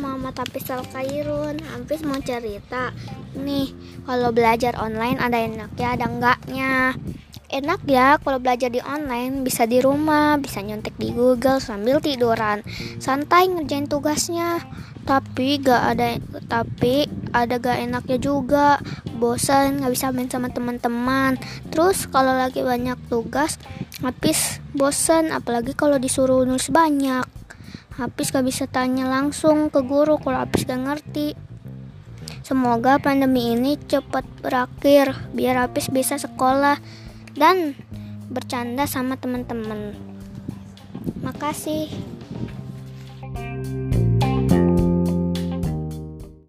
Muhammad Hafiz Al Khairun Hafiz mau cerita. Nih kalau belajar online ada enaknya ada enggaknya. Enak ya kalau belajar di online bisa di rumah Bisa nyontek di Google sambil tiduran. Santai ngerjain tugasnya. Tapi gak ada Tapi ada gak enaknya juga. Bosan gak bisa main sama teman-teman. Terus kalau lagi banyak tugas Habis bosan apalagi kalau disuruh nulis banyak Habis gak bisa tanya langsung ke guru kalau habis gak ngerti. Semoga pandemi ini cepat berakhir biar habis bisa sekolah dan bercanda sama teman-teman. Makasih.